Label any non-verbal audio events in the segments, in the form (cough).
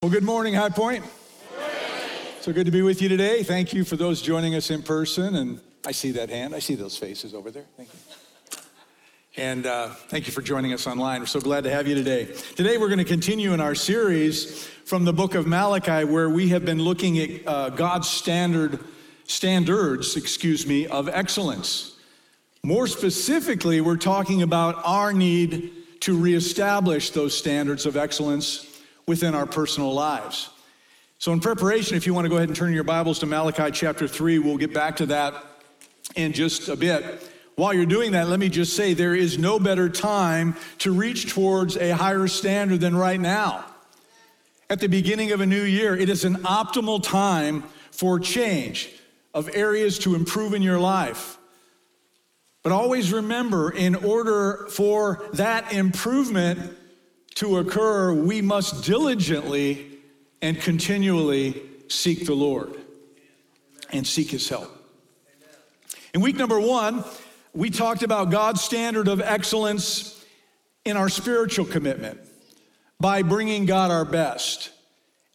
Well, good morning, High Point. So good to be with you today. Thank you for those joining us in person. And I see that hand. I see those faces over there. Thank you. And uh, thank you for joining us online. We're so glad to have you today. Today, we're going to continue in our series from the book of Malachi, where we have been looking at uh, God's standard standards, excuse me, of excellence. More specifically, we're talking about our need to reestablish those standards of excellence within our personal lives. So, in preparation, if you want to go ahead and turn your Bibles to Malachi chapter 3, we'll get back to that in just a bit. While you're doing that, let me just say there is no better time to reach towards a higher standard than right now. At the beginning of a new year, it is an optimal time for change of areas to improve in your life. But always remember, in order for that improvement to occur, we must diligently and continually seek the Lord and seek His help. In week number one, we talked about God's standard of excellence in our spiritual commitment by bringing God our best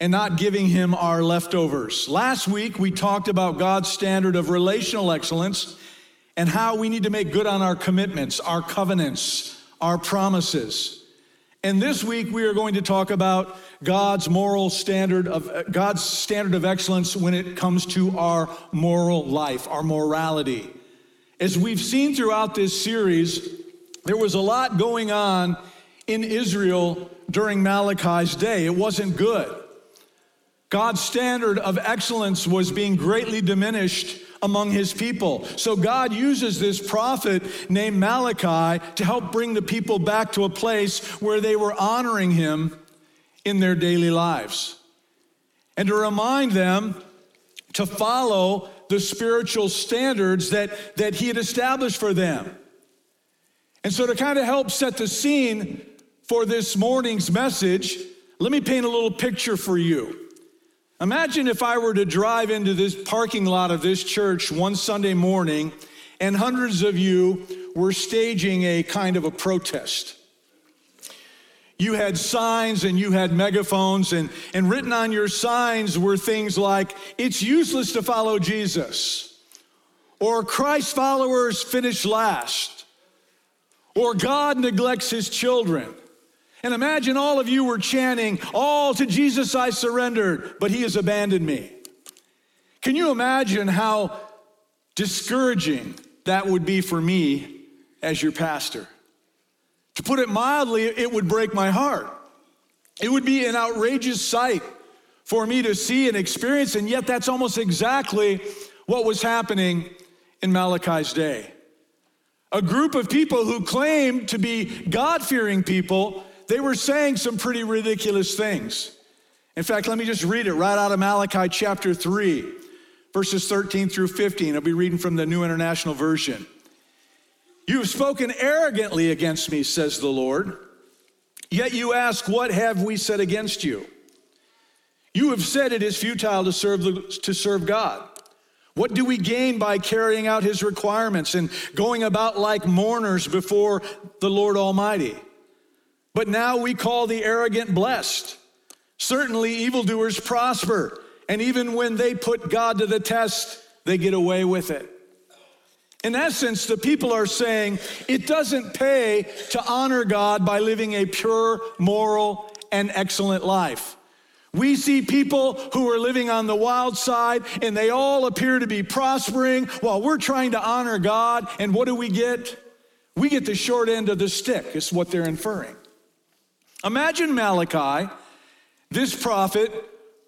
and not giving Him our leftovers. Last week, we talked about God's standard of relational excellence and how we need to make good on our commitments, our covenants, our promises. And this week we are going to talk about God's moral standard of God's standard of excellence when it comes to our moral life, our morality. As we've seen throughout this series, there was a lot going on in Israel during Malachi's day. It wasn't good. God's standard of excellence was being greatly diminished among his people. So God uses this prophet named Malachi to help bring the people back to a place where they were honoring him in their daily lives and to remind them to follow the spiritual standards that, that he had established for them. And so, to kind of help set the scene for this morning's message, let me paint a little picture for you. Imagine if I were to drive into this parking lot of this church one Sunday morning and hundreds of you were staging a kind of a protest. You had signs and you had megaphones, and, and written on your signs were things like, It's useless to follow Jesus, or Christ followers finish last, or God neglects his children. And imagine all of you were chanting, All to Jesus I surrendered, but he has abandoned me. Can you imagine how discouraging that would be for me as your pastor? To put it mildly, it would break my heart. It would be an outrageous sight for me to see and experience, and yet that's almost exactly what was happening in Malachi's day. A group of people who claimed to be God fearing people they were saying some pretty ridiculous things. In fact, let me just read it right out of Malachi chapter 3, verses 13 through 15. I'll be reading from the New International Version. You have spoken arrogantly against me, says the Lord. Yet you ask, What have we said against you? You have said it is futile to serve, the, to serve God. What do we gain by carrying out his requirements and going about like mourners before the Lord Almighty? But now we call the arrogant blessed. Certainly, evildoers prosper, and even when they put God to the test, they get away with it. In essence, the people are saying it doesn't pay to honor God by living a pure, moral, and excellent life. We see people who are living on the wild side and they all appear to be prospering while we're trying to honor God. And what do we get? We get the short end of the stick, is what they're inferring. Imagine Malachi, this prophet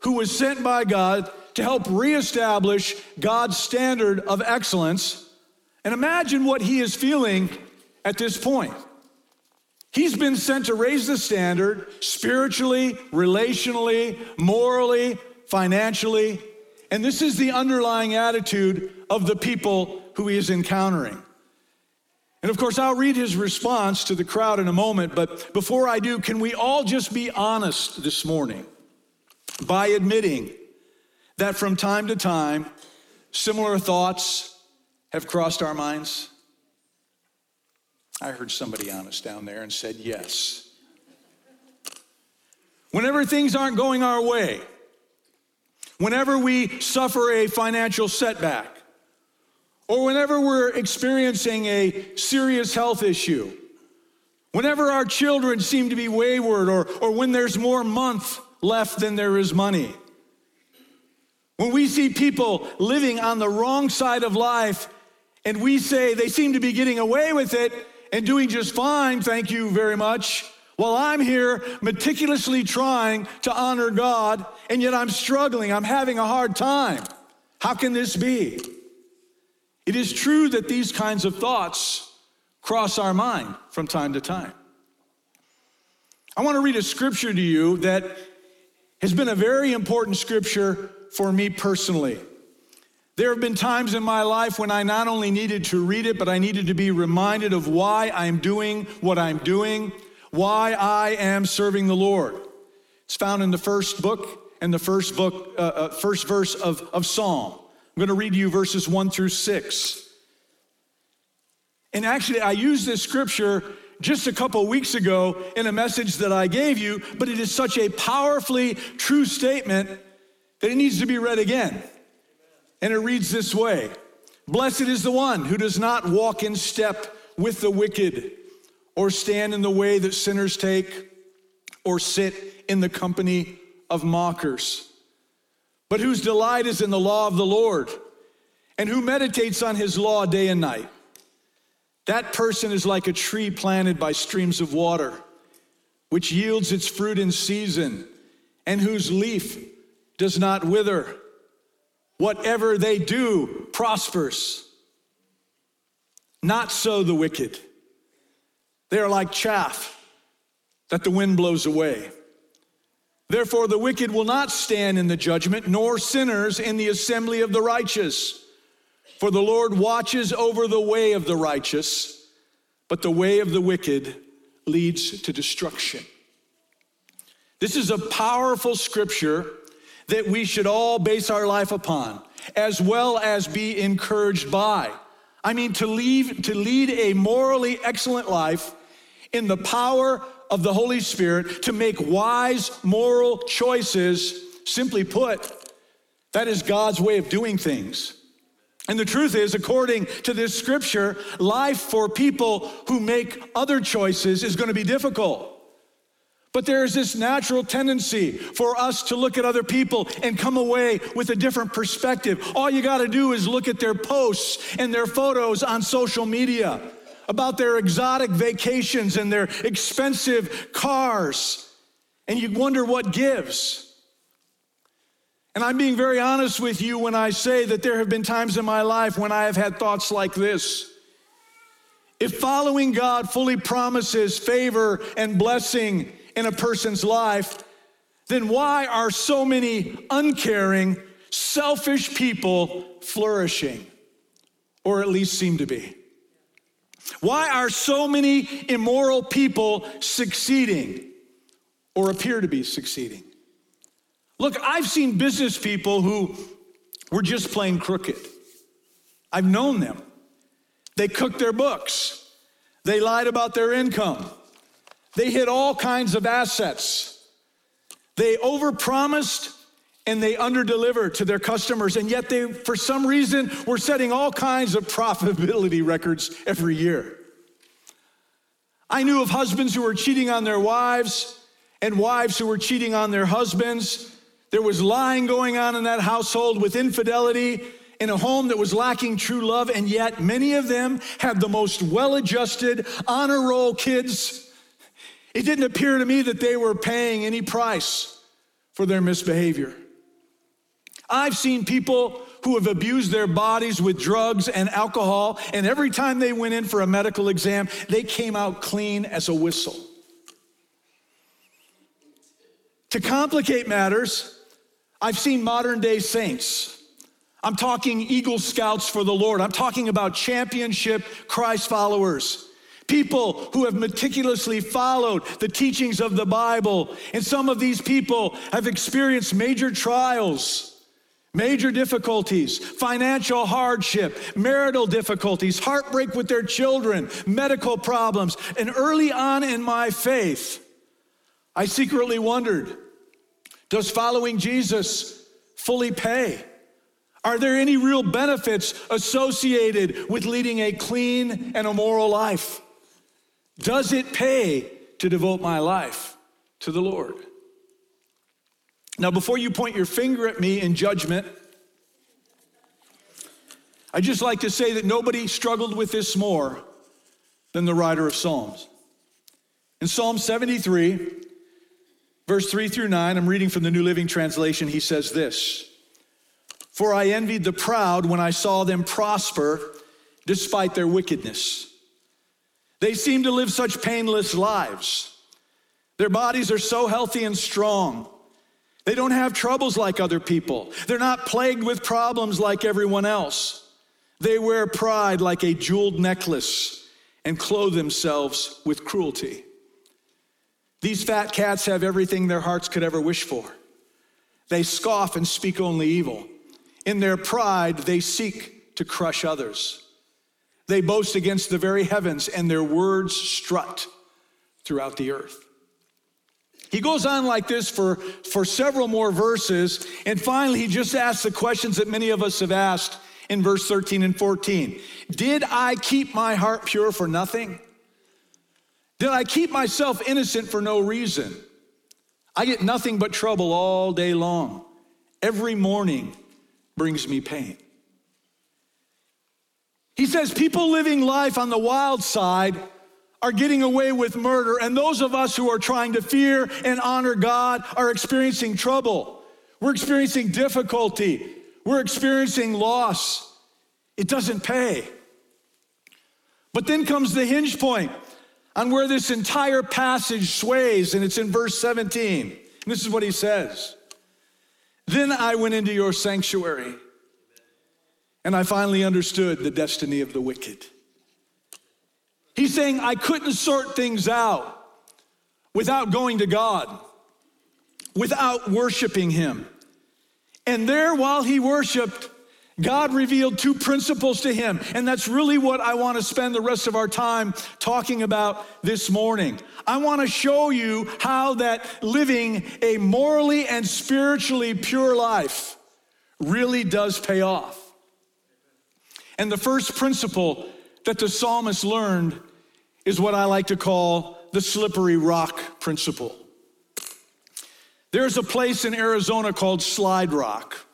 who was sent by God to help reestablish God's standard of excellence. And imagine what he is feeling at this point. He's been sent to raise the standard spiritually, relationally, morally, financially. And this is the underlying attitude of the people who he is encountering. And of course, I'll read his response to the crowd in a moment, but before I do, can we all just be honest this morning by admitting that from time to time, similar thoughts have crossed our minds? I heard somebody honest down there and said yes. whenever things aren't going our way, whenever we suffer a financial setback, or whenever we're experiencing a serious health issue, whenever our children seem to be wayward, or, or when there's more month left than there is money, when we see people living on the wrong side of life and we say they seem to be getting away with it and doing just fine, thank you very much, while I'm here meticulously trying to honor God, and yet I'm struggling, I'm having a hard time. How can this be? It is true that these kinds of thoughts cross our mind from time to time. I want to read a scripture to you that has been a very important scripture for me personally. There have been times in my life when I not only needed to read it, but I needed to be reminded of why I'm doing what I'm doing, why I am serving the Lord. It's found in the first book and the first book, uh, uh, first verse of, of Psalm. I'm going to read you verses one through six. And actually, I used this scripture just a couple weeks ago in a message that I gave you, but it is such a powerfully true statement that it needs to be read again. And it reads this way Blessed is the one who does not walk in step with the wicked, or stand in the way that sinners take, or sit in the company of mockers, but whose delight is in the law of the Lord, and who meditates on his law day and night. That person is like a tree planted by streams of water, which yields its fruit in season, and whose leaf does not wither. Whatever they do prospers. Not so the wicked. They are like chaff that the wind blows away. Therefore, the wicked will not stand in the judgment, nor sinners in the assembly of the righteous. For the Lord watches over the way of the righteous, but the way of the wicked leads to destruction. This is a powerful scripture that we should all base our life upon, as well as be encouraged by. I mean, to, leave, to lead a morally excellent life in the power of the Holy Spirit, to make wise moral choices, simply put, that is God's way of doing things. And the truth is, according to this scripture, life for people who make other choices is going to be difficult. But there is this natural tendency for us to look at other people and come away with a different perspective. All you got to do is look at their posts and their photos on social media about their exotic vacations and their expensive cars, and you wonder what gives. And I'm being very honest with you when I say that there have been times in my life when I have had thoughts like this. If following God fully promises favor and blessing in a person's life, then why are so many uncaring, selfish people flourishing? Or at least seem to be? Why are so many immoral people succeeding or appear to be succeeding? Look, I've seen business people who were just plain crooked. I've known them. They cooked their books, they lied about their income, they hid all kinds of assets. They overpromised and they underdelivered to their customers, and yet they, for some reason, were setting all kinds of profitability records every year. I knew of husbands who were cheating on their wives and wives who were cheating on their husbands. There was lying going on in that household with infidelity in a home that was lacking true love, and yet many of them had the most well adjusted, honor roll kids it didn't appear to me that they were paying any price for their misbehavior. I've seen people who have abused their bodies with drugs and alcohol, and every time they went in for a medical exam, they came out clean as a whistle. To complicate matters, I've seen modern day saints. I'm talking Eagle Scouts for the Lord. I'm talking about championship Christ followers People who have meticulously followed the teachings of the Bible. And some of these people have experienced major trials, major difficulties, financial hardship, marital difficulties, heartbreak with their children, medical problems. And early on in my faith, I secretly wondered Does following Jesus fully pay? Are there any real benefits associated with leading a clean and a moral life? Does it pay to devote my life to the Lord? Now, before you point your finger at me in judgment, I just like to say that nobody struggled with this more than the writer of Psalms. In Psalm 73, verse 3 through 9, I'm reading from the New Living Translation, he says this For I envied the proud when I saw them prosper despite their wickedness. They seem to live such painless lives. Their bodies are so healthy and strong. They don't have troubles like other people. They're not plagued with problems like everyone else. They wear pride like a jeweled necklace and clothe themselves with cruelty. These fat cats have everything their hearts could ever wish for. They scoff and speak only evil. In their pride, they seek to crush others. They boast against the very heavens, and their words strut throughout the earth. He goes on like this for, for several more verses, and finally, he just asks the questions that many of us have asked in verse 13 and 14. Did I keep my heart pure for nothing? Did I keep myself innocent for no reason? I get nothing but trouble all day long. Every morning brings me pain. He says people living life on the wild side are getting away with murder, and those of us who are trying to fear and honor God are experiencing trouble. We're experiencing difficulty. We're experiencing loss. It doesn't pay. But then comes the hinge point on where this entire passage sways, and it's in verse 17. And this is what he says Then I went into your sanctuary, and I finally understood the destiny of the wicked. He's saying, I couldn't sort things out without going to God, without worshiping Him. And there, while he worshiped, God revealed two principles to him. And that's really what I want to spend the rest of our time talking about this morning. I want to show you how that living a morally and spiritually pure life really does pay off. And the first principle that the psalmist learned is what I like to call the slippery rock principle. There's a place in Arizona called Slide Rock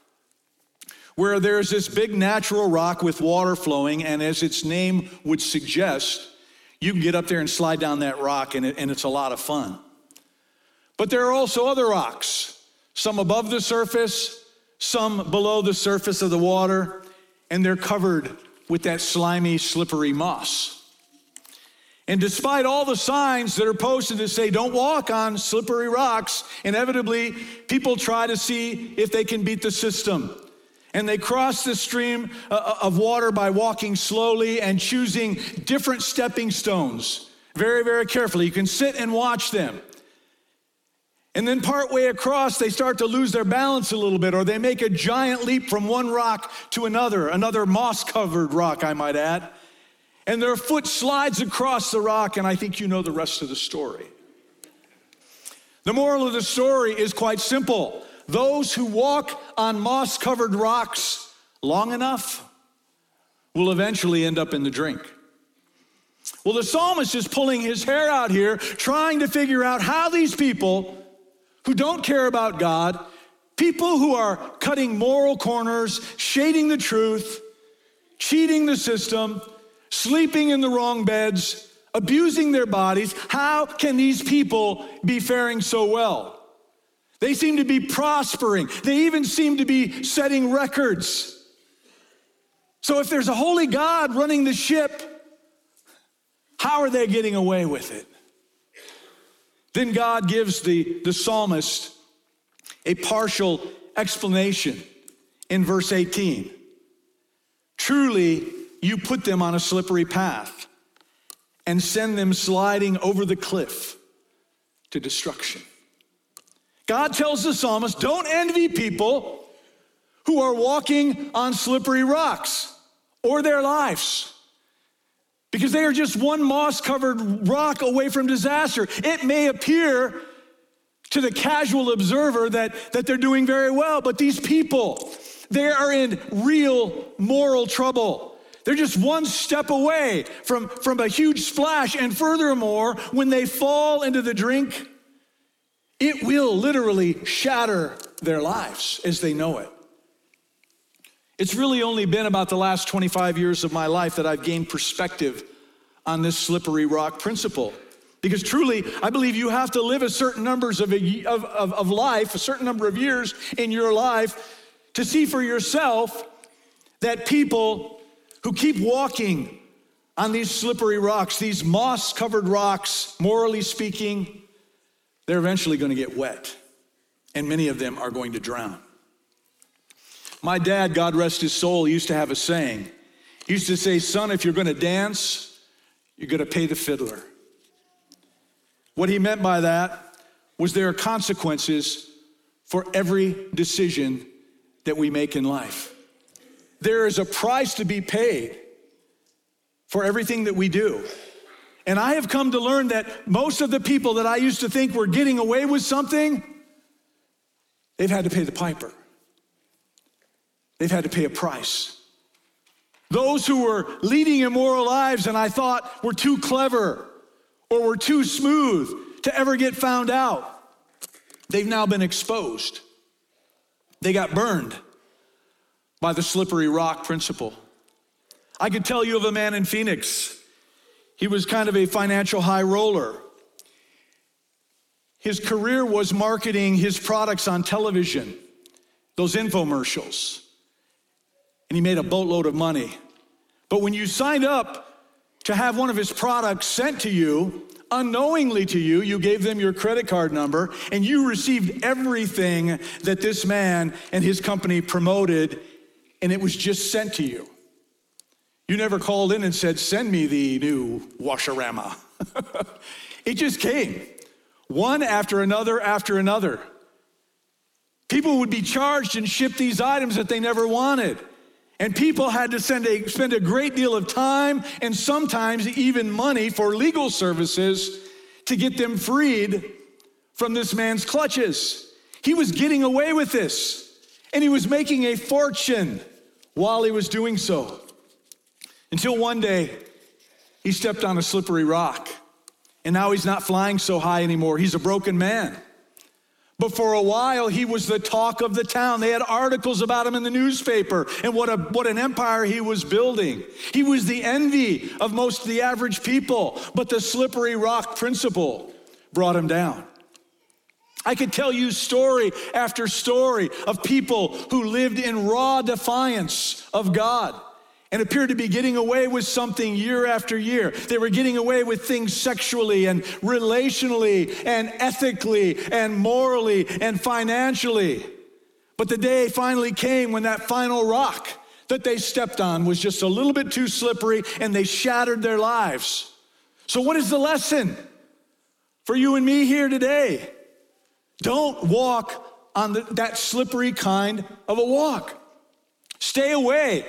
where there's this big natural rock with water flowing, and as its name would suggest, you can get up there and slide down that rock, and, it, and it's a lot of fun. But there are also other rocks, some above the surface, some below the surface of the water, and they're covered with that slimy, slippery moss. And despite all the signs that are posted that say don't walk on slippery rocks, inevitably people try to see if they can beat the system. And they cross the stream uh, uh, of water by walking slowly and choosing different stepping stones very, very carefully. You can sit and watch them. And then, partway across, they start to lose their balance a little bit, or they make a giant leap from one rock to another, another moss covered rock, I might add. And their foot slides across the rock, and I think you know the rest of the story. The moral of the story is quite simple those who walk on moss covered rocks long enough will eventually end up in the drink. Well, the psalmist is pulling his hair out here, trying to figure out how these people who don't care about God, people who are cutting moral corners, shading the truth, cheating the system, sleeping in the wrong beds, abusing their bodies, how can these people be faring so well? They seem to be prospering. They even seem to be setting records. So, if there's a holy God running the ship, how are they getting away with it? Then God gives the, the psalmist a partial explanation in verse 18. Truly, you put them on a slippery path and send them sliding over the cliff to destruction. God tells the psalmist, don't envy people who are walking on slippery rocks or their lives because they are just one moss covered rock away from disaster. It may appear to the casual observer that, that they're doing very well. But these people, they are in real moral trouble. They're just one step away from, from a huge splash. And furthermore, when they fall into the drink, it will literally shatter their lives as they know it. It's really only been about the last 25 years of my life that I've gained perspective on this slippery rock principle. Because truly, I believe you have to live a certain numbers of, a, of, of, of life, a certain number of years in your life to see for yourself that people who keep walking on these slippery rocks, these moss covered rocks, morally speaking, they're eventually going to get wet. And many of them are going to drown. My dad, God rest his soul, used to have a saying. He used to say, Son, if you're going to dance, you're going to pay the fiddler. What he meant by that was there are consequences for every decision that we make in life. There is a price to be paid for everything that we do. And I have come to learn that most of the people that I used to think were getting away with something, they've had to pay the piper. They've had to pay a price. Those who were leading immoral lives and I thought were too clever or were too smooth to ever get found out. They've now been exposed. They got burned by the slippery rock principle. I could tell you of a man in Phoenix. He was kind of a financial high roller. His career was marketing his products on television, those infomercials. And he made a boatload of money. But when you signed up to have one of his products sent to you, unknowingly to you, you gave them your credit card number, and you received everything that this man and his company promoted, and it was just sent to you. You never called in and said, Send me the new Washarama. (laughs) it just came, one after another after another. People would be charged and ship these items that they never wanted. And people had to a, spend a great deal of time and sometimes even money for legal services to get them freed from this man's clutches. He was getting away with this, and he was making a fortune while he was doing so. Until one day, he stepped on a slippery rock, and now he's not flying so high anymore. He's a broken man. But for a while, he was the talk of the town. They had articles about him in the newspaper and what, a, what an empire he was building. He was the envy of most of the average people, but the slippery rock principle brought him down. I could tell you story after story of people who lived in raw defiance of God and appeared to be getting away with something year after year. They were getting away with things sexually and relationally and ethically and morally and financially. But the day finally came when that final rock that they stepped on was just a little bit too slippery and they shattered their lives. So, what is the lesson for you and me here today? Don't walk on the, that slippery kind of a walk. Stay away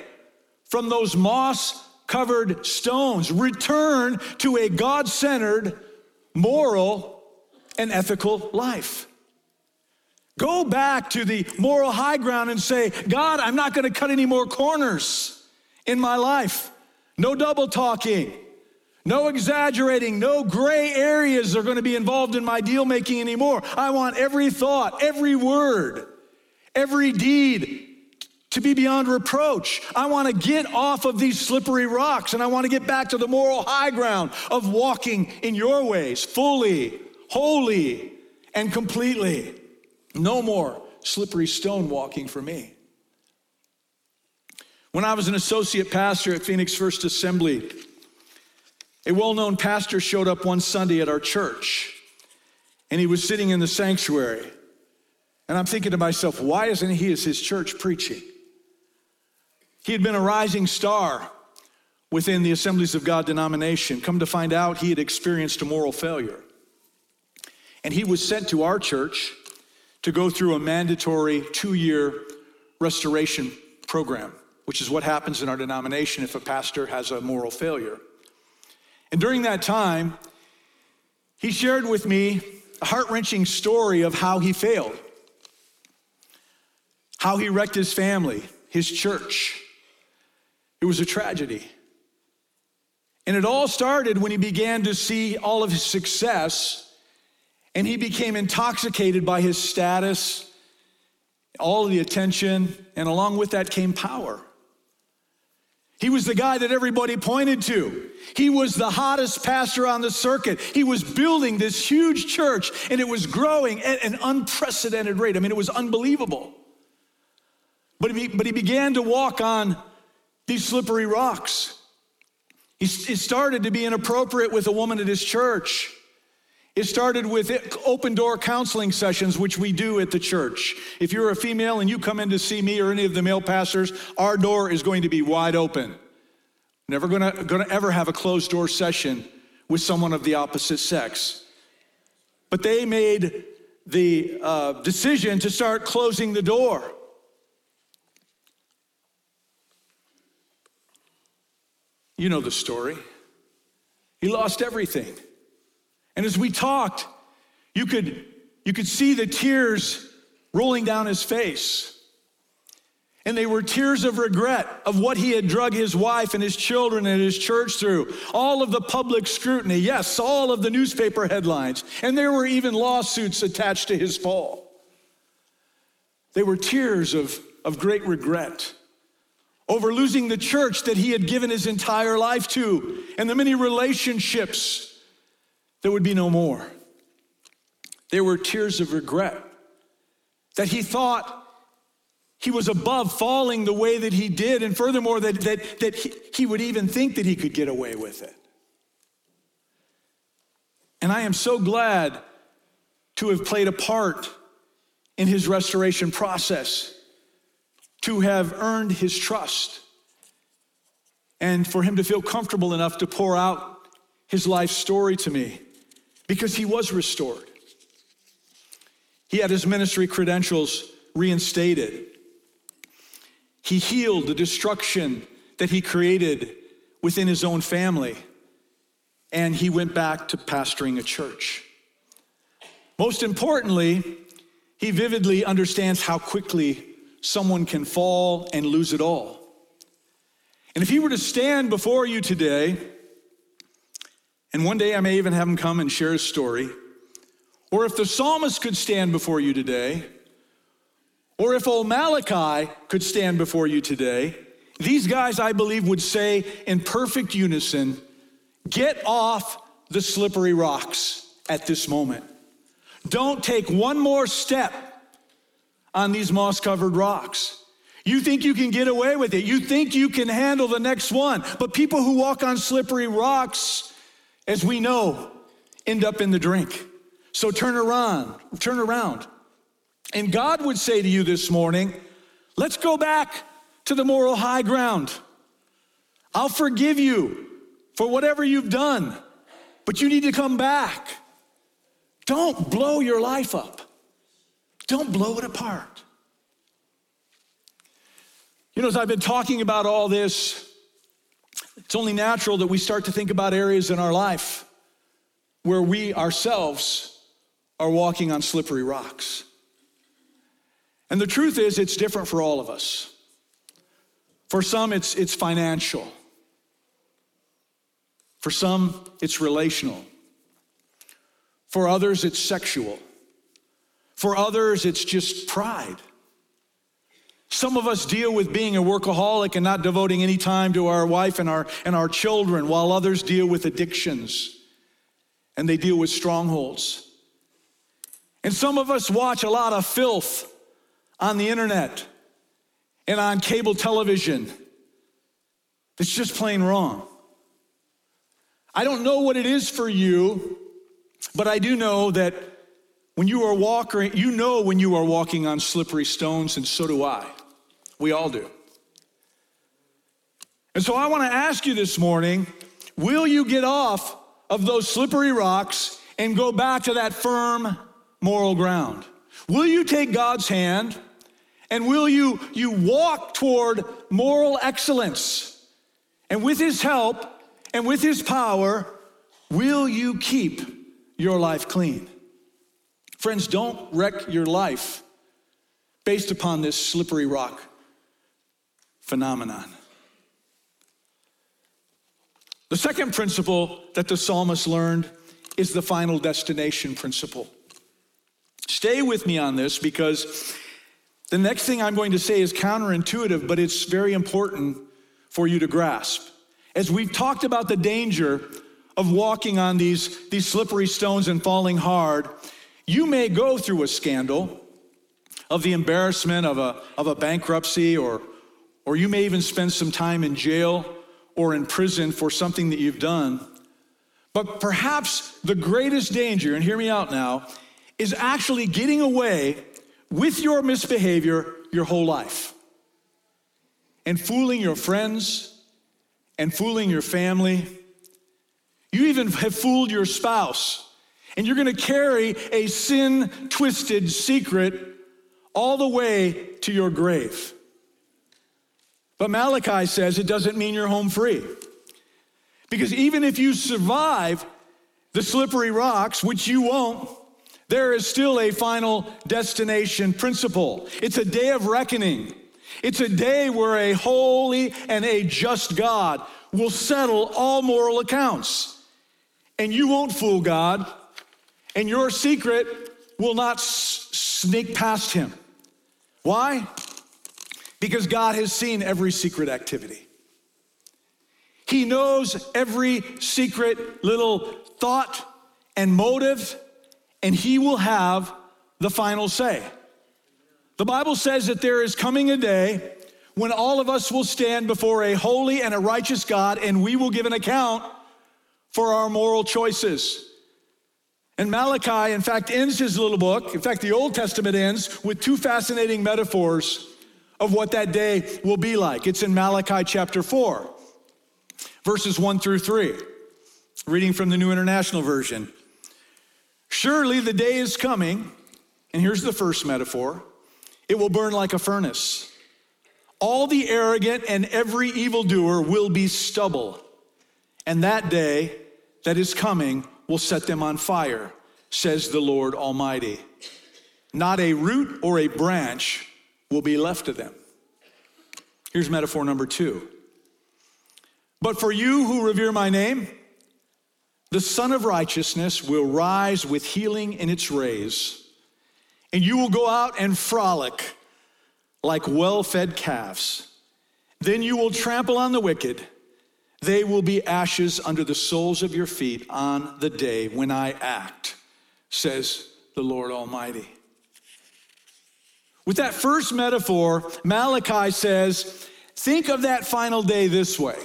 from those moss covered stones. Return to a God centered, moral, and ethical life. Go back to the moral high ground and say, God, I'm not going to cut any more corners in my life. No double talking, no exaggerating, no gray areas are going to be involved in my deal making anymore. I want every thought, every word, every deed to be beyond reproach. I want to get off of these slippery rocks and I want to get back to the moral high ground of walking in your ways fully, wholly, and completely. No more slippery stone walking for me. When I was an associate pastor at Phoenix First Assembly, a well known pastor showed up one Sunday at our church and he was sitting in the sanctuary. And I'm thinking to myself, why isn't he as his church preaching? He had been a rising star within the Assemblies of God denomination. Come to find out, he had experienced a moral failure. And he was sent to our church to go through a mandatory two year restoration program, which is what happens in our denomination if a pastor has a moral failure. And during that time, he shared with me a heart wrenching story of how he failed, how he wrecked his family, his church. It was a tragedy. And it all started when he began to see all of his success and he became intoxicated by his status, all of the attention, and along with that came power. He was the guy that everybody pointed to. He was the hottest pastor on the circuit. He was building this huge church and it was growing at an unprecedented rate. I mean, it was unbelievable. But he, but he began to walk on these slippery rocks. He, he started to be inappropriate with a woman at his church. It started with open door counseling sessions, which we do at the church. If you're a female and you come in to see me or any of the male pastors, our door is going to be wide open. Never gonna, gonna ever have a closed door session with someone of the opposite sex. But they made the uh, decision to start closing the door. You know the story. He lost everything. And as we talked, you could, you could see the tears rolling down his face. And they were tears of regret of what he had drug his wife and his children and his church through. All of the public scrutiny, yes, all of the newspaper headlines. And there were even lawsuits attached to his fall. They were tears of, of great regret over losing the church that he had given his entire life to and the many relationships there would be no more. There were tears of regret that he thought he was above falling the way that he did, and furthermore, that, that, that he, he would even think that he could get away with it. And I am so glad to have played a part in his restoration process, to have earned his trust, and for him to feel comfortable enough to pour out his life story to me because he was restored. He had his ministry credentials reinstated. He healed the destruction that he created within his own family, and he went back to pastoring a church. Most importantly, he vividly understands how quickly someone can fall and lose it all. And if he were to stand before you today and one day I may even have him come and share his story. Or if the psalmist could stand before you today, or if old Malachi could stand before you today, these guys, I believe, would say in perfect unison get off the slippery rocks at this moment. Don't take one more step on these moss covered rocks. You think you can get away with it. You think you can handle the next one. But people who walk on slippery rocks, as we know, end up in the drink. So turn around, turn around. And God would say to you this morning, let's go back to the moral high ground. I'll forgive you for whatever you've done, but you need to come back. Don't blow your life up. Don't blow it apart. You know, as I've been talking about all this, it's only natural that we start to think about areas in our life where we ourselves are walking on slippery rocks. And the truth is, it's different for all of us. For some, it's, it's financial. For some, it's relational. For others, it's sexual. For others, it's just pride. Some of us deal with being a workaholic and not devoting any time to our wife and our, and our children, while others deal with addictions and they deal with strongholds. And some of us watch a lot of filth on the internet and on cable television It's just plain wrong. I don't know what it is for you, but I do know that when you are walking, you know when you are walking on slippery stones, and so do I. We all do. And so I want to ask you this morning will you get off of those slippery rocks and go back to that firm moral ground? Will you take God's hand and will you, you walk toward moral excellence? And with His help and with His power, will you keep your life clean? Friends, don't wreck your life based upon this slippery rock phenomenon. The second principle that the psalmist learned is the final destination principle. Stay with me on this because the next thing I'm going to say is counterintuitive, but it's very important for you to grasp. As we've talked about the danger of walking on these, these slippery stones and falling hard, you may go through a scandal of the embarrassment of a, of a bankruptcy, or, or you may even spend some time in jail or in prison for something that you've done. But perhaps the greatest danger, and hear me out now, is actually getting away with your misbehavior your whole life and fooling your friends and fooling your family. You even have fooled your spouse, and you're going to carry a sin twisted secret all the way to your grave. But Malachi says it doesn't mean you're home free. Because even if you survive the slippery rocks, which you won't, there is still a final destination principle. It's a day of reckoning. It's a day where a holy and a just God will settle all moral accounts. And you won't fool God, and your secret will not s- sneak past him. Why? Because God has seen every secret activity. He knows every secret little thought and motive, and He will have the final say. The Bible says that there is coming a day when all of us will stand before a holy and a righteous God, and we will give an account for our moral choices. And Malachi, in fact, ends his little book. In fact, the Old Testament ends with two fascinating metaphors of what that day will be like. It's in Malachi chapter 4, verses 1 through 3. Reading from the New International Version. Surely the day is coming, and here's the first metaphor it will burn like a furnace. All the arrogant and every evildoer will be stubble. And that day that is coming will set them on fire, says the Lord Almighty. Not a root or a branch will be left of them. Here's metaphor number two. But for you who revere my name, the Sun of Righteousness will rise with healing in its rays, and you will go out and frolic like well fed calves. Then you will trample on the wicked they will be ashes under the soles of your feet on the day when I act, says the Lord Almighty. With that first metaphor, Malachi says, think of that final day this way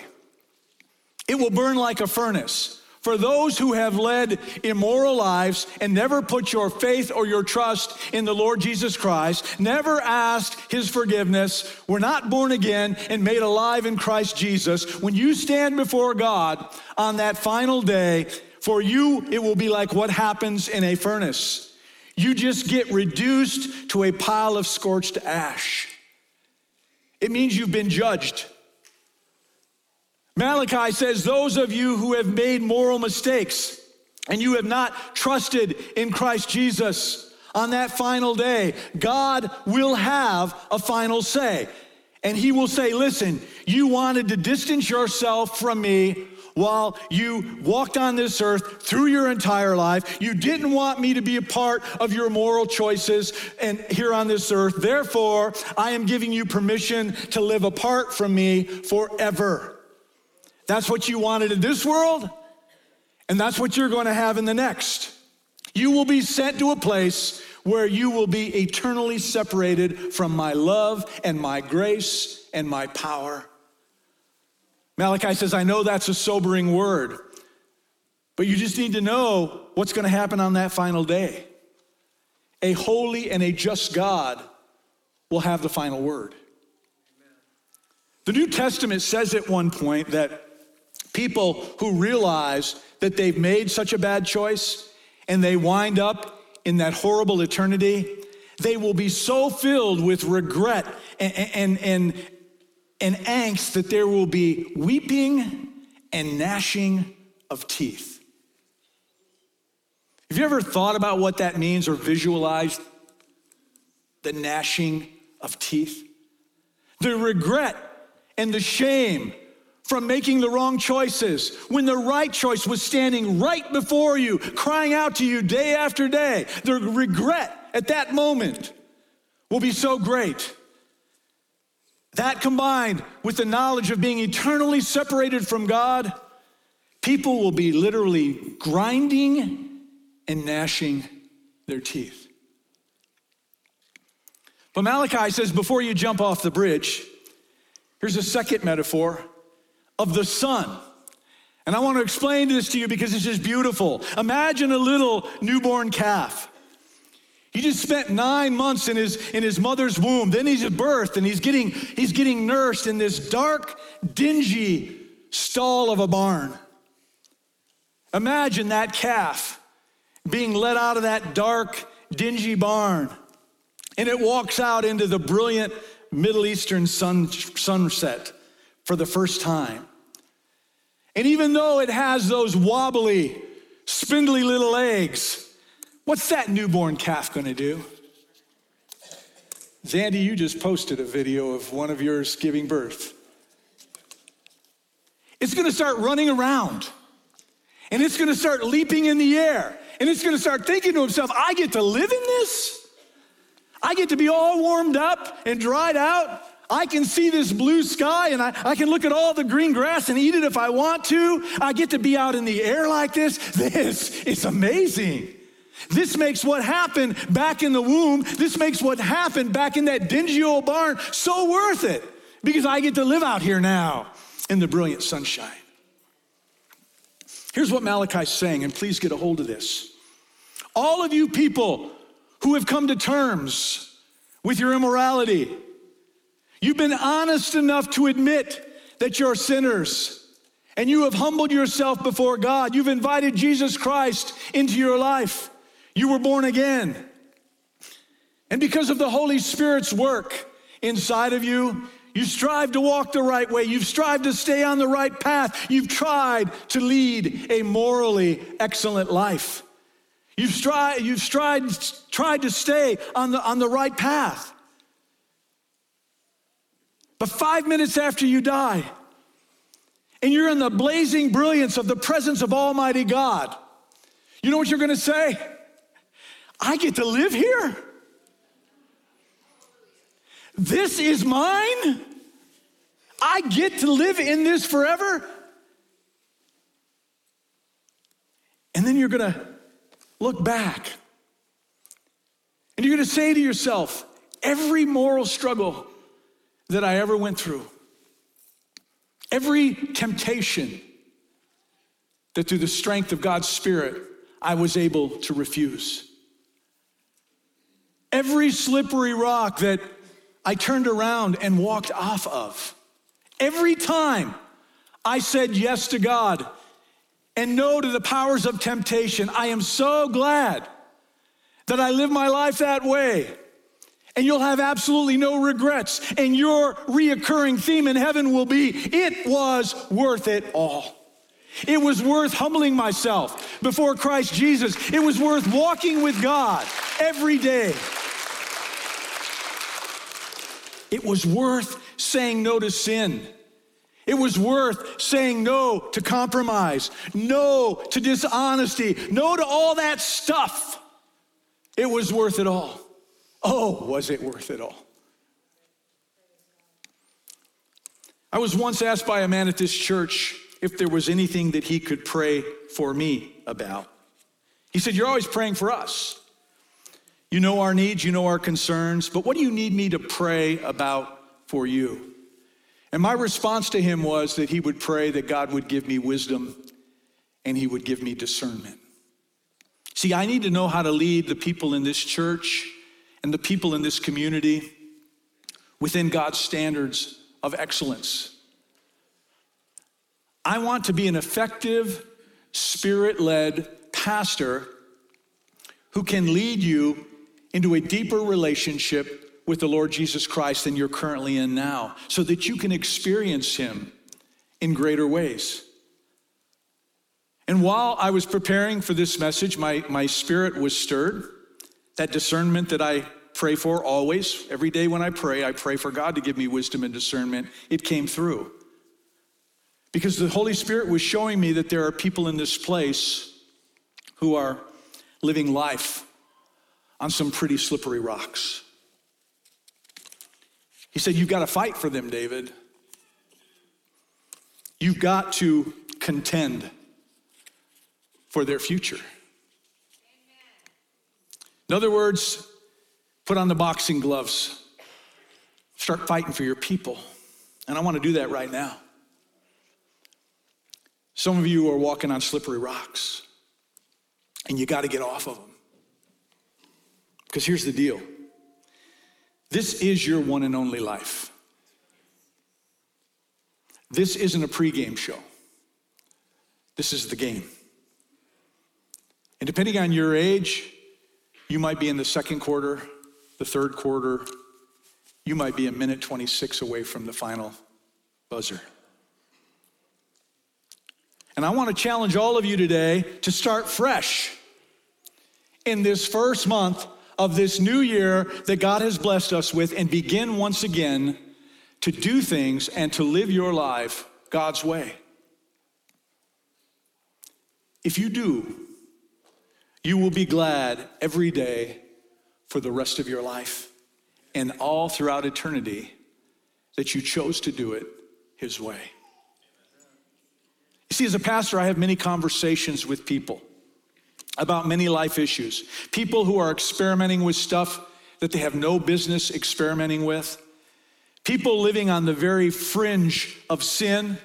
it will burn like a furnace. For those who have led immoral lives and never put your faith or your trust in the Lord Jesus Christ, never asked his forgiveness, were not born again and made alive in Christ Jesus, when you stand before God on that final day, for you it will be like what happens in a furnace. You just get reduced to a pile of scorched ash. It means you've been judged. Malachi says, Those of you who have made moral mistakes and you have not trusted in Christ Jesus on that final day, God will have a final say. And He will say, Listen, you wanted to distance yourself from me while you walked on this earth through your entire life. You didn't want me to be a part of your moral choices and here on this earth. Therefore, I am giving you permission to live apart from me forever. That's what you wanted in this world, and that's what you're going to have in the next. You will be sent to a place where you will be eternally separated from my love and my grace and my power. Malachi says, I know that's a sobering word, but you just need to know what's going to happen on that final day. A holy and a just God will have the final word. The New Testament says at one point that People who realize that they've made such a bad choice and they wind up in that horrible eternity, they will be so filled with regret and, and, and, and angst that there will be weeping and gnashing of teeth. Have you ever thought about what that means or visualized the gnashing of teeth? The regret and the shame from making the wrong choices when the right choice was standing right before you, crying out to you day after day. The regret at that moment will be so great. That combined with the knowledge of being eternally separated from God, people will be literally grinding and gnashing their teeth. But Malachi says before you jump off the bridge, here's a second metaphor of the sun. And I want to explain this to you because this is beautiful. Imagine a little newborn calf. He just spent nine months in his, in his mother's womb. Then he's at birth and he's getting, he's getting nursed in this dark, dingy stall of a barn. Imagine that calf being let out of that dark, dingy barn. And it walks out into the brilliant Middle Eastern sun, sunset for the first time. And even though it has those wobbly, spindly little legs, what's that newborn calf gonna do? Zandy, you just posted a video of one of yours giving birth. It's gonna start running around and it's gonna start leaping in the air and it's gonna start thinking to himself, I get to live in this? I get to be all warmed up and dried out. I can see this blue sky and I, I can look at all the green grass and eat it if I want to. I get to be out in the air like this. (laughs) This is amazing. This makes what happened back in the womb, this makes what happened back in that dingy old barn so worth it because I get to live out here now in the brilliant sunshine. Here's what Malachi's saying, and please get a hold of this. All of you people who have come to terms with your immorality, you've been honest enough to admit that you're sinners and you have humbled yourself before God. You've invited Jesus Christ into your life. You were born again. And because of the Holy Spirit's work inside of you, you strive to walk the right way. You've strived to stay on the right path. You've tried to lead a morally excellent life. You've, tried, you've tried, tried to stay on the, on the right path. But five minutes after you die, and you're in the blazing brilliance of the presence of Almighty God, you know what you're gonna say? I get to live here? This is mine? I get to live in this forever? And then you're gonna look back. And you're going to say to yourself, every moral struggle that I ever went through, every temptation that through the strength of God's Spirit I was able to refuse, every slippery rock that I turned around and walked off of, every time I said yes to God and no to the powers of temptation. I am so glad that I live my life that way. And you'll have absolutely no regrets. And your reoccurring theme in heaven will be it was worth it all. It was worth humbling myself before Christ Jesus. It was worth walking with God every day. It was worth saying no to sin. It was worth saying no to compromise, no to dishonesty, no to all that stuff. It was worth it all. Oh, was it worth it all? I was once asked by a man at this church if there was anything that he could pray for me about. He said, You're always praying for us. You know our needs, you know our concerns, but what do you need me to pray about for you? And my response to him was that he would pray that God would give me wisdom and he would give me discernment. See, I need to know how to lead the people in this church and the people in this community within God's standards of excellence. I want to be an effective, spirit led pastor who can lead you into a deeper relationship with the Lord Jesus Christ than you're currently in now, so that you can experience Him in greater ways. And while I was preparing for this message, my, my spirit was stirred. That discernment that I pray for always, every day when I pray, I pray for God to give me wisdom and discernment. It came through. Because the Holy Spirit was showing me that there are people in this place who are living life on some pretty slippery rocks. He said, You've got to fight for them, David. You've got to contend for their future. In other words, put on the boxing gloves, start fighting for your people. And I want to do that right now. Some of you are walking on slippery rocks, and you got to get off of them. Because here's the deal this is your one and only life. This isn't a pregame show, this is the game. And depending on your age, you might be in the second quarter, the third quarter, you might be a minute 26 away from the final buzzer. And I want to challenge all of you today to start fresh in this first month of this new year that God has blessed us with and begin once again to do things and to live your life God's way. If you do, you will be glad every day for the rest of your life and all throughout eternity that you chose to do it His way. You see, as a pastor, I have many conversations with people about many life issues. People who are experimenting with stuff that they have no business experimenting with. People living on the very fringe of sin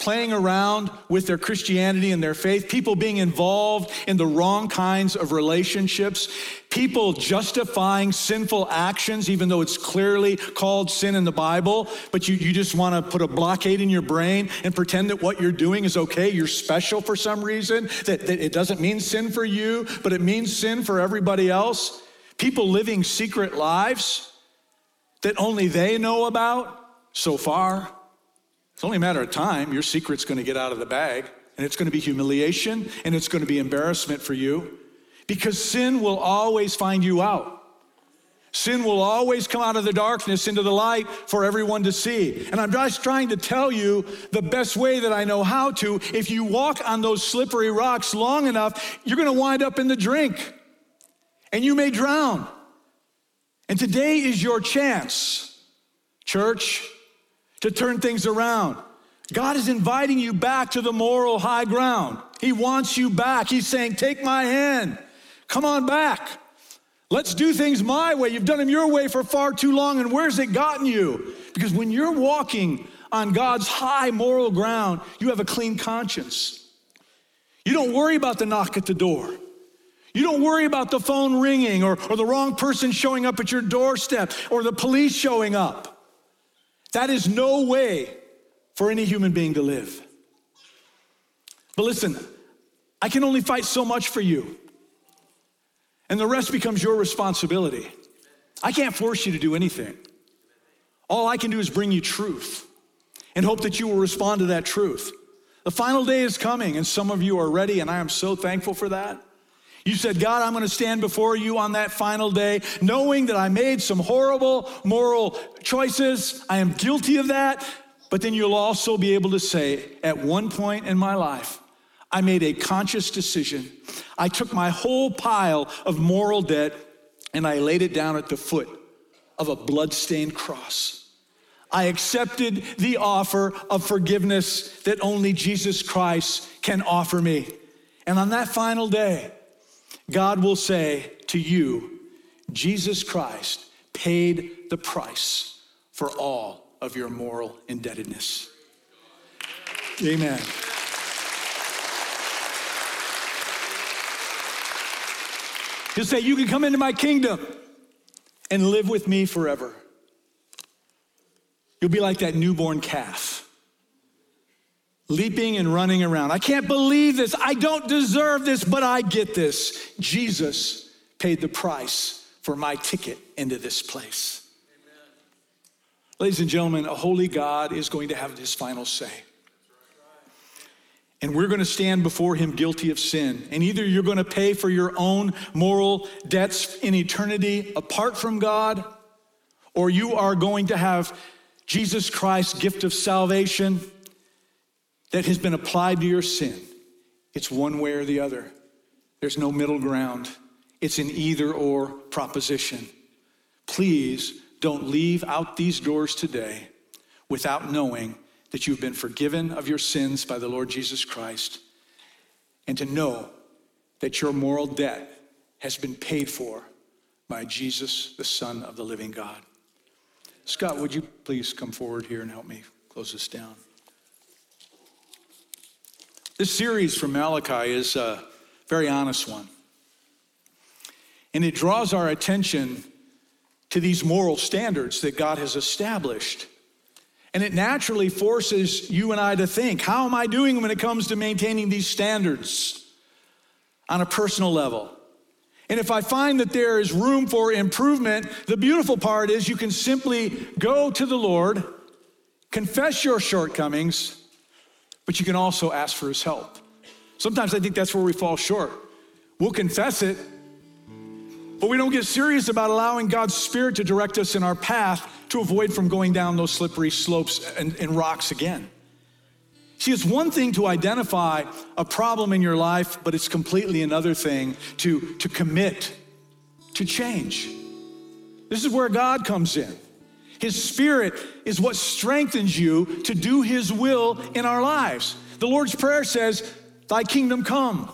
playing around with their Christianity and their faith, people being involved in the wrong kinds of relationships, people justifying sinful actions, even though it's clearly called sin in the Bible, but you, you just want to put a blockade in your brain and pretend that what you're doing is okay, you're special for some reason, that, that it doesn't mean sin for you, but it means sin for everybody else. People living secret lives that only they know about so far. It's only a matter of time. Your secret's going to get out of the bag, and it's going to be humiliation and it's going to be embarrassment for you because sin will always find you out. Sin will always come out of the darkness into the light for everyone to see. And I'm just trying to tell you the best way that I know how to. If you walk on those slippery rocks long enough, you're going to wind up in the drink and you may drown. And today is your chance, church to turn things around. God is inviting you back to the moral high ground. He wants you back. He's saying, Take my hand. Come on back. Let's do things my way. You've done them your way for far too long, and where's it gotten you? Because when you're walking on God's high moral ground, you have a clean conscience. You don't worry about the knock at the door. You don't worry about the phone ringing or, or the wrong person showing up at your doorstep or the police showing up. That is no way for any human being to live. But listen, I can only fight so much for you, and the rest becomes your responsibility. I can't force you to do anything. All I can do is bring you truth and hope that you will respond to that truth. The final day is coming, and some of you are ready, and I am so thankful for that. You said, God, I'm going to stand before you on that final day, knowing that I made some horrible moral choices. I am guilty of that. But then you'll also be able to say, at one point in my life, I made a conscious decision. I took my whole pile of moral debt and I laid it down at the foot of a bloodstained cross. I accepted the offer of forgiveness that only Jesus Christ can offer me. And on that final day, God will say to you, Jesus Christ paid the price for all of your moral indebtedness. Amen. He'll say, You can come into my kingdom and live with me forever. You'll be like that newborn calf leaping and running around. I can't believe this. I don't deserve this, but I get this. Jesus paid the price for my ticket into this place. Amen. Ladies and gentlemen, a holy God is going to have his final say. And we're going to stand before him guilty of sin. And either you're going to pay for your own moral debts in eternity apart from God, or you are going to have Jesus Christ's gift of salvation that has been applied to your sin. It's one way or the other. There's no middle ground. It's an either or proposition. Please don't leave out these doors today without knowing that you've been forgiven of your sins by the Lord Jesus Christ and to know that your moral debt has been paid for by Jesus, the Son of the living God. Scott, would you please come forward here and help me close this down? This series from Malachi is a very honest one. And it draws our attention to these moral standards that God has established. And it naturally forces you and I to think how am I doing when it comes to maintaining these standards on a personal level? And if I find that there is room for improvement, the beautiful part is you can simply go to the Lord, confess your shortcomings, but you can also ask for his help. Sometimes I think that's where we fall short. We'll confess it, but we don't get serious about allowing God's Spirit to direct us in our path to avoid from going down those slippery slopes and, and rocks again. See, it's one thing to identify a problem in your life, but it's completely another thing to, to commit to change. This is where God comes in. His Spirit is what strengthens you to do His will in our lives. The Lord's Prayer says, Thy kingdom come,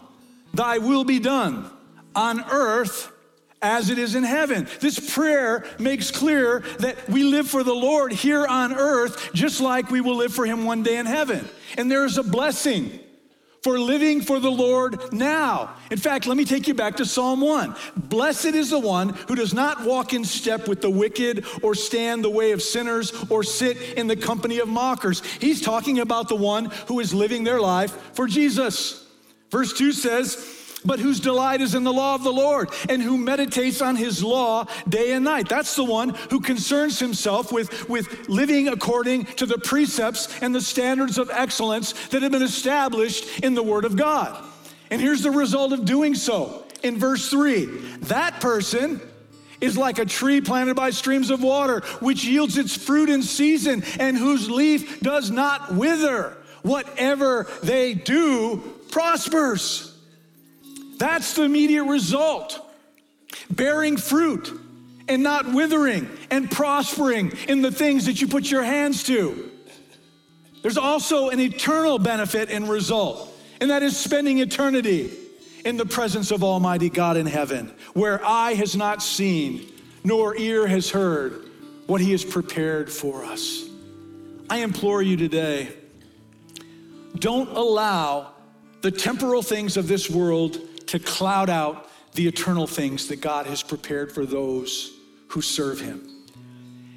Thy will be done on earth as it is in heaven. This prayer makes clear that we live for the Lord here on earth just like we will live for Him one day in heaven. And there is a blessing for living for the Lord now. In fact, let me take you back to Psalm 1. Blessed is the one who does not walk in step with the wicked or stand the way of sinners or sit in the company of mockers. He's talking about the one who is living their life for Jesus. Verse 2 says, but whose delight is in the law of the Lord and who meditates on his law day and night. That's the one who concerns himself with, with living according to the precepts and the standards of excellence that have been established in the Word of God. And here's the result of doing so in verse 3 that person is like a tree planted by streams of water, which yields its fruit in season and whose leaf does not wither. Whatever they do prospers. That's the immediate result. Bearing fruit and not withering and prospering in the things that you put your hands to. There's also an eternal benefit and result, and that is spending eternity in the presence of Almighty God in heaven, where eye has not seen, nor ear has heard what He has prepared for us. I implore you today don't allow the temporal things of this world to cloud out the eternal things that God has prepared for those who serve Him.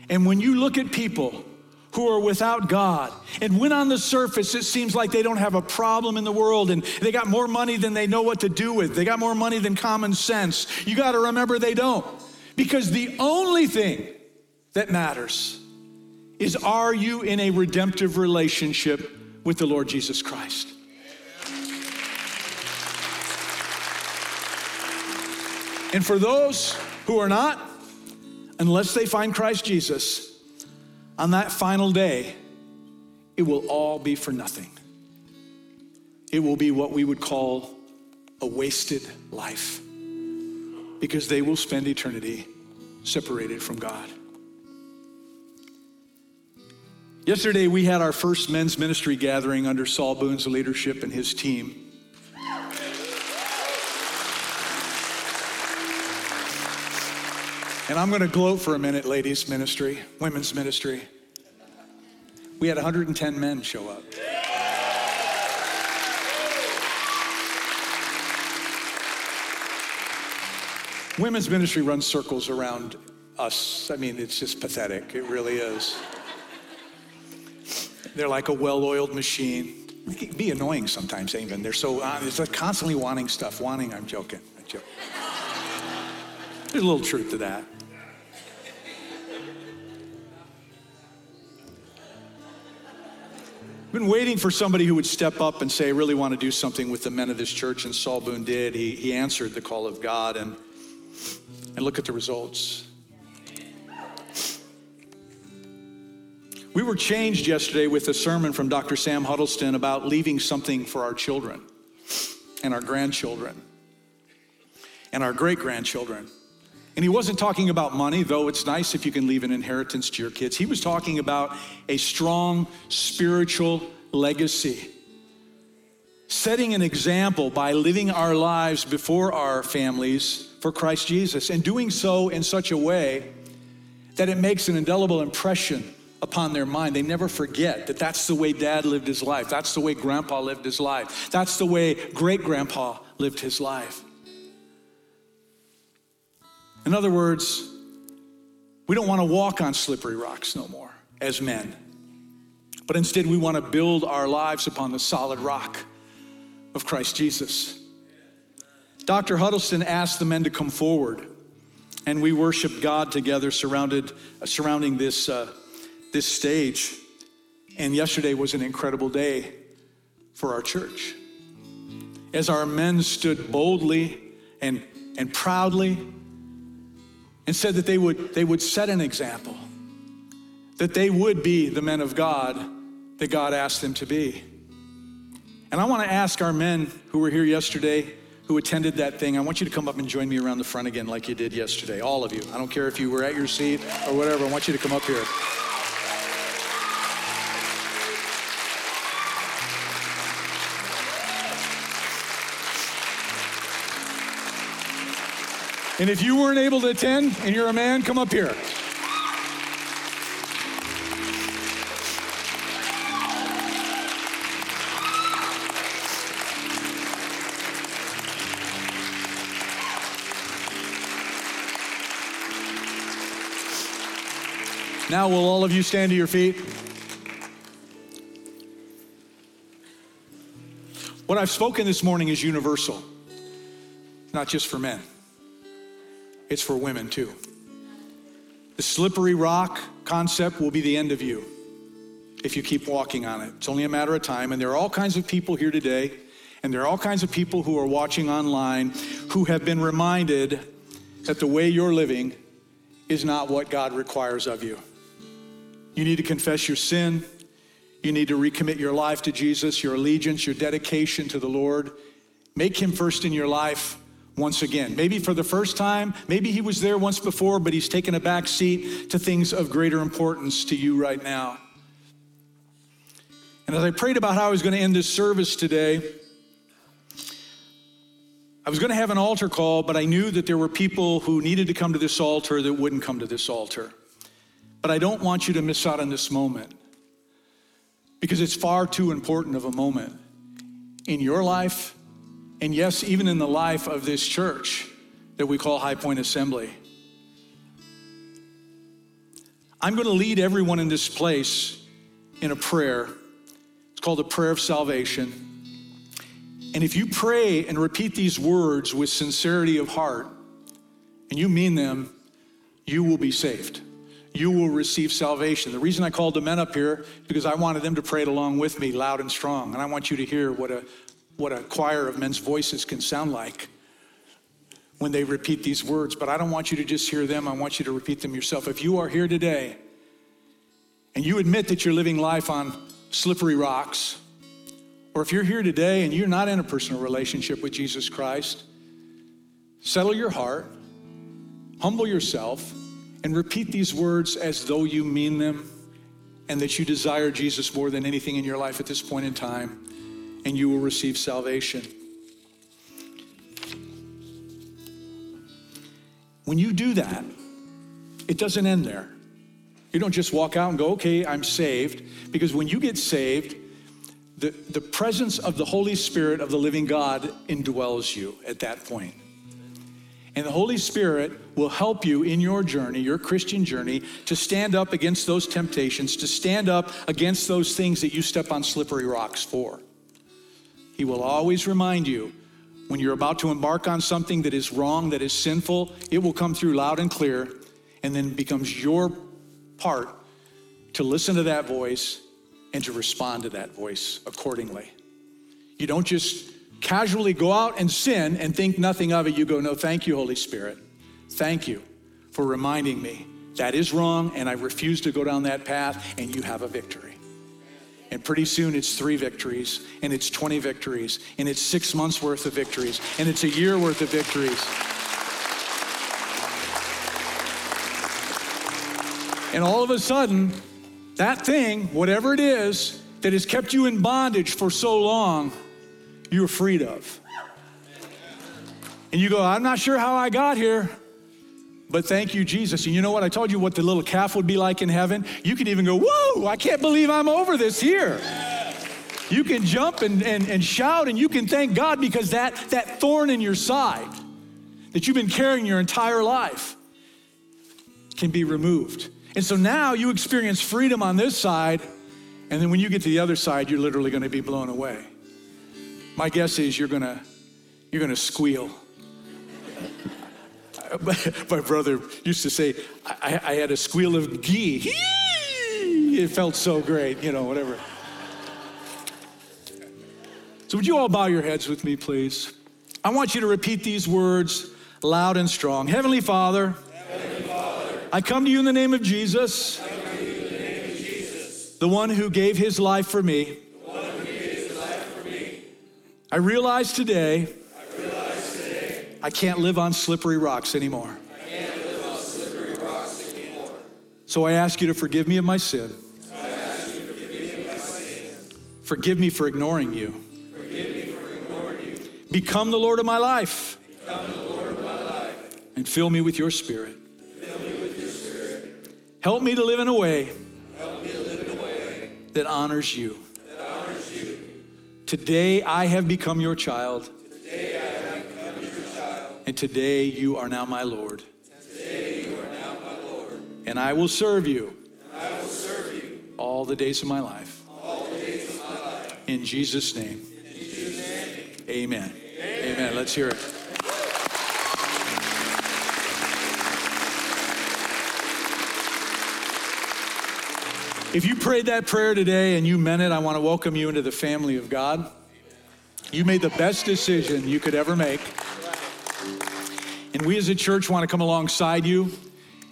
And when you look at people who are without God, and when on the surface it seems like they don't have a problem in the world and they got more money than they know what to do with, they got more money than common sense, you got to remember they don't. Because the only thing that matters is are you in a redemptive relationship with the Lord Jesus Christ? And for those who are not, unless they find Christ Jesus, on that final day, it will all be for nothing. It will be what we would call a wasted life because they will spend eternity separated from God. Yesterday, we had our first men's ministry gathering under Saul Boone's leadership and his team. And I'm going to gloat for a minute, ladies' ministry, women's ministry. We had 110 men show up. Women's ministry runs circles around us. I mean, it's just pathetic. It really is. They're like a well oiled machine. Be annoying sometimes, even. They're so, uh, it's like constantly wanting stuff. Wanting, I'm joking. I'm joking. There's a little truth to that. I've been waiting for somebody who would step up and say, I really want to do something with the men of this church, and Saul Boone did. He, he answered the call of God, and, and look at the results. We were changed yesterday with a sermon from Dr. Sam Huddleston about leaving something for our children and our grandchildren and our great grandchildren. And he wasn't talking about money, though it's nice if you can leave an inheritance to your kids. He was talking about a strong spiritual legacy. Setting an example by living our lives before our families for Christ Jesus and doing so in such a way that it makes an indelible impression upon their mind. They never forget that that's the way dad lived his life. That's the way grandpa lived his life. That's the way great grandpa lived his life. In other words, we don't want to walk on slippery rocks no more as men, but instead we want to build our lives upon the solid rock of Christ Jesus. Dr. Huddleston asked the men to come forward, and we worshiped God together, surrounded, uh, surrounding this, uh, this stage. And yesterday was an incredible day for our church. As our men stood boldly and, and proudly and said that they would, they would set an example, that they would be the men of God that God asked them to be. And I want to ask our men who were here yesterday, who attended that thing, I want you to come up and join me around the front again, like you did yesterday. All of you. I don't care if you were at your seat or whatever, I want you to come up here. And if you weren't able to attend and you're a man, come up here. Now, will all of you stand to your feet? What I've spoken this morning is universal, not just for men it's for women too. The slippery rock concept will be the end of you if you keep walking on it. It's only a matter of time. And there are all kinds of people here today, and there are all kinds of people who are watching online who have been reminded that the way you're living is not what God requires of you. You need to confess your sin. You need to recommit your life to Jesus, your allegiance, your dedication to the Lord. Make him first in your life once again. Maybe for the first time, maybe he was there once before, but he's taken a back seat to things of greater importance to you right now. And as I prayed about how I was going to end this service today, I was going to have an altar call, but I knew that there were people who needed to come to this altar that wouldn't come to this altar. But I don't want you to miss out on this moment because it's far too important of a moment in your life and yes, even in the life of this church that we call High Point Assembly. I'm going to lead everyone in this place in a prayer. It's called a prayer of salvation. And if you pray and repeat these words with sincerity of heart, and you mean them, you will be saved. You will receive salvation. The reason I called the men up here because I wanted them to pray it along with me, loud and strong. And I want you to hear what a what a choir of men's voices can sound like when they repeat these words. But I don't want you to just hear them, I want you to repeat them yourself. If you are here today and you admit that you're living life on slippery rocks, or if you're here today and you're not in a personal relationship with Jesus Christ, settle your heart, humble yourself, and repeat these words as though you mean them and that you desire Jesus more than anything in your life at this point in time and you will receive salvation. When you do that, it doesn't end there. You don't just walk out and go, okay, I'm saved. Because when you get saved, the, the presence of the Holy Spirit of the living God indwells you at that point. And the Holy Spirit will help you in your journey, your Christian journey, to stand up against those temptations, to stand up against those things that you step on slippery rocks for. He will always remind you when you're about to embark on something that is wrong, that is sinful, it will come through loud and clear, and then becomes your part to listen to that voice and to respond to that voice accordingly. You don't just casually go out and sin and think nothing of it. You go, No, thank you, Holy Spirit. Thank you for reminding me that is wrong and I refuse to go down that path, and you have a victory. And pretty soon it's three victories, and it's 20 victories, and it's six months worth of victories, and it's a year worth of victories. And all of a sudden, that thing, whatever it is that has kept you in bondage for so long, you're freed of. And you go, I'm not sure how I got here, but thank you, Jesus. And you know what? I told you what the little calf would be like in heaven. You can even go, Whoa, I can't believe I'm over this here. You can jump and, and, and shout and you can thank God because that, that thorn in your side that you've been carrying your entire life can be removed. And so now you experience freedom on this side, and then when you get to the other side, you're literally going to be blown away. My guess is you're going to you're going to squeal. (laughs) My brother used to say, I, I had a squeal of ghee. (laughs) It felt so great, you know, whatever. So, would you all bow your heads with me, please? I want you to repeat these words loud and strong. Heavenly Father, Heavenly Father I come to you in the name of Jesus, the one who gave his life for me. I realize today I realize today I can't live on slippery rocks anymore. I slippery rocks anymore. So I ask you to forgive me of my sin. Forgive me of my sins. Forgive me for ignoring you. Forgive me for ignoring you. Become the Lord of my life Become the Lord of my life. and fill me with your spirit. Help me to live in a way Help me to live in a way that honors you. that honors you. Today I have become your child, and today you are now my Lord. Today you are now my Lord. And I will serve you I will serve you all the days of my life. all the days of my life. In Jesus' name, In Jesus' name. amen. Amen. Let's hear it. If you prayed that prayer today and you meant it, I want to welcome you into the family of God. You made the best decision you could ever make. And we as a church want to come alongside you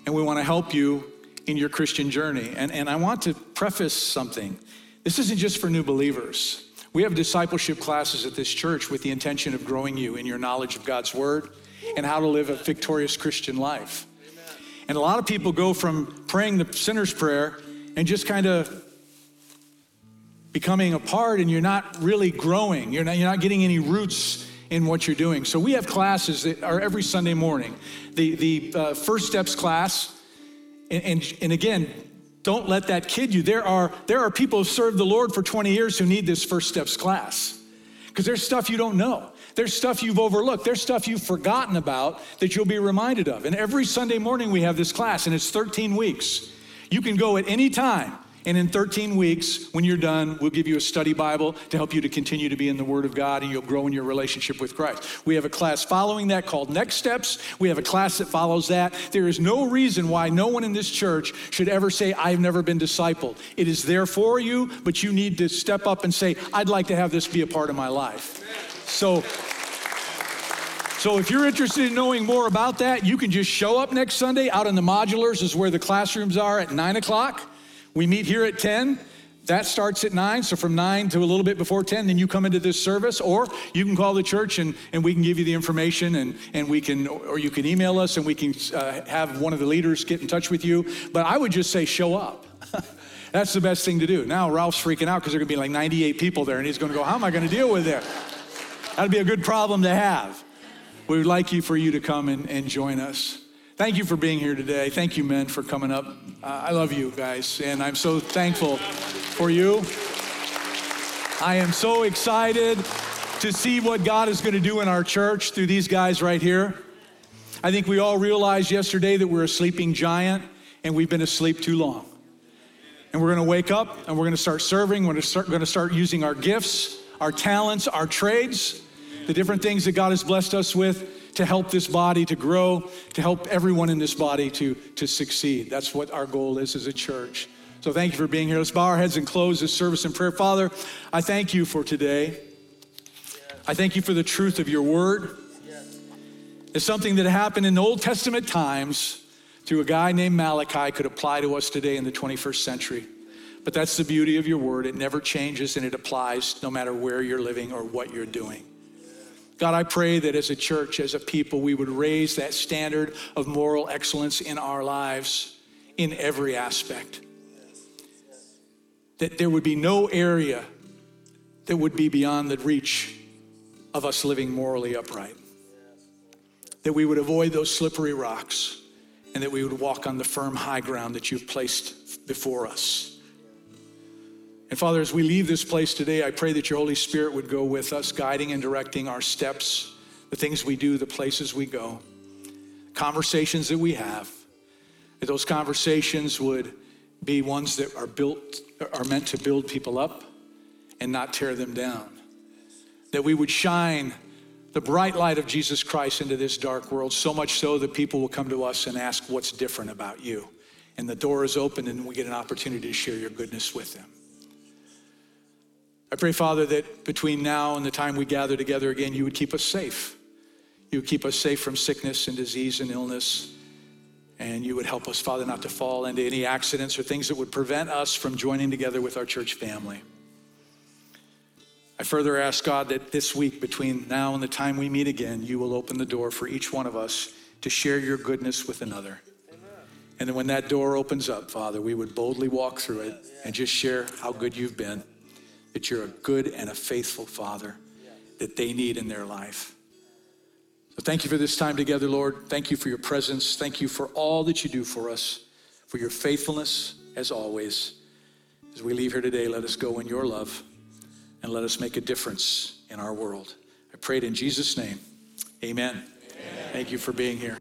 and we want to help you in your Christian journey. And, and I want to preface something. This isn't just for new believers. We have discipleship classes at this church with the intention of growing you in your knowledge of God's word and how to live a victorious Christian life. And a lot of people go from praying the sinner's prayer and just kind of becoming apart and you're not really growing. You're not, you're not getting any roots in what you're doing. So we have classes that are every Sunday morning. The, the uh, First Steps class, and, and, and again, don't let that kid you. There are, there are people who served the Lord for 20 years who need this First Steps class because there's stuff you don't know. There's stuff you've overlooked. There's stuff you've forgotten about that you'll be reminded of. And every Sunday morning we have this class, and it's 13 weeks. You can go at any time. And in 13 weeks, when you're done, we'll give you a study Bible to help you to continue to be in the Word of God and you'll grow in your relationship with Christ. We have a class following that called Next Steps. We have a class that follows that. There is no reason why no one in this church should ever say, I've never been discipled. It is there for you, but you need to step up and say, I'd like to have this be a part of my life. So, so if you're interested in knowing more about that, you can just show up next Sunday out in the modulars is where the classrooms are at nine o'clock. We meet here at 10. That starts at 9, so from 9 to a little bit before 10, then you come into this service, or you can call the church and, and we can give you the information, and, and we can, or you can email us and we can uh, have one of the leaders get in touch with you. But I would just say, show up. (laughs) That's the best thing to do. Now, Ralph's freaking out because there are going to be like 98 people there, and he's going to go, How am I going to deal with that? That'd be a good problem to have. We would like you for you to come and, and join us. Thank you for being here today. Thank you, men, for coming up. Uh, I love you guys, and I'm so thankful for you. I am so excited to see what God is going to do in our church through these guys right here. I think we all realized yesterday that we're a sleeping giant, and we've been asleep too long. And we're going to wake up and we're going to start serving. We're going to start, going to start using our gifts, our talents, our trades, the different things that God has blessed us with to help this body to grow, to help everyone in this body to, to succeed. That's what our goal is as a church. So thank you for being here. Let's bow our heads and close this service in prayer. Father, I thank you for today. I thank you for the truth of your word. It's something that happened in Old Testament times through a guy named Malachi could apply to us today in the 21st century. But that's the beauty of your word. It never changes and it applies no matter where you're living or what you're doing. God, I pray that as a church, as a people, we would raise that standard of moral excellence in our lives in every aspect. That there would be no area that would be beyond the reach of us living morally upright. That we would avoid those slippery rocks and that we would walk on the firm high ground that you've placed before us. And Father, as we leave this place today, I pray that your Holy Spirit would go with us, guiding and directing our steps, the things we do, the places we go, conversations that we have. That those conversations would be ones that are built, are meant to build people up and not tear them down. That we would shine the bright light of Jesus Christ into this dark world, so much so that people will come to us and ask, What's different about you? And the door is open and we get an opportunity to share your goodness with them. I pray, Father, that between now and the time we gather together again, you would keep us safe. You would keep us safe from sickness and disease and illness. And you would help us, Father, not to fall into any accidents or things that would prevent us from joining together with our church family. I further ask God that this week, between now and the time we meet again, you will open the door for each one of us to share your goodness with another. And then when that door opens up, Father, we would boldly walk through it and just share how good you've been that you're a good and a faithful father that they need in their life. So thank you for this time together, Lord. Thank you for your presence. Thank you for all that you do for us, for your faithfulness as always. As we leave here today, let us go in your love and let us make a difference in our world. I pray it in Jesus' name. Amen. Amen. Thank you for being here.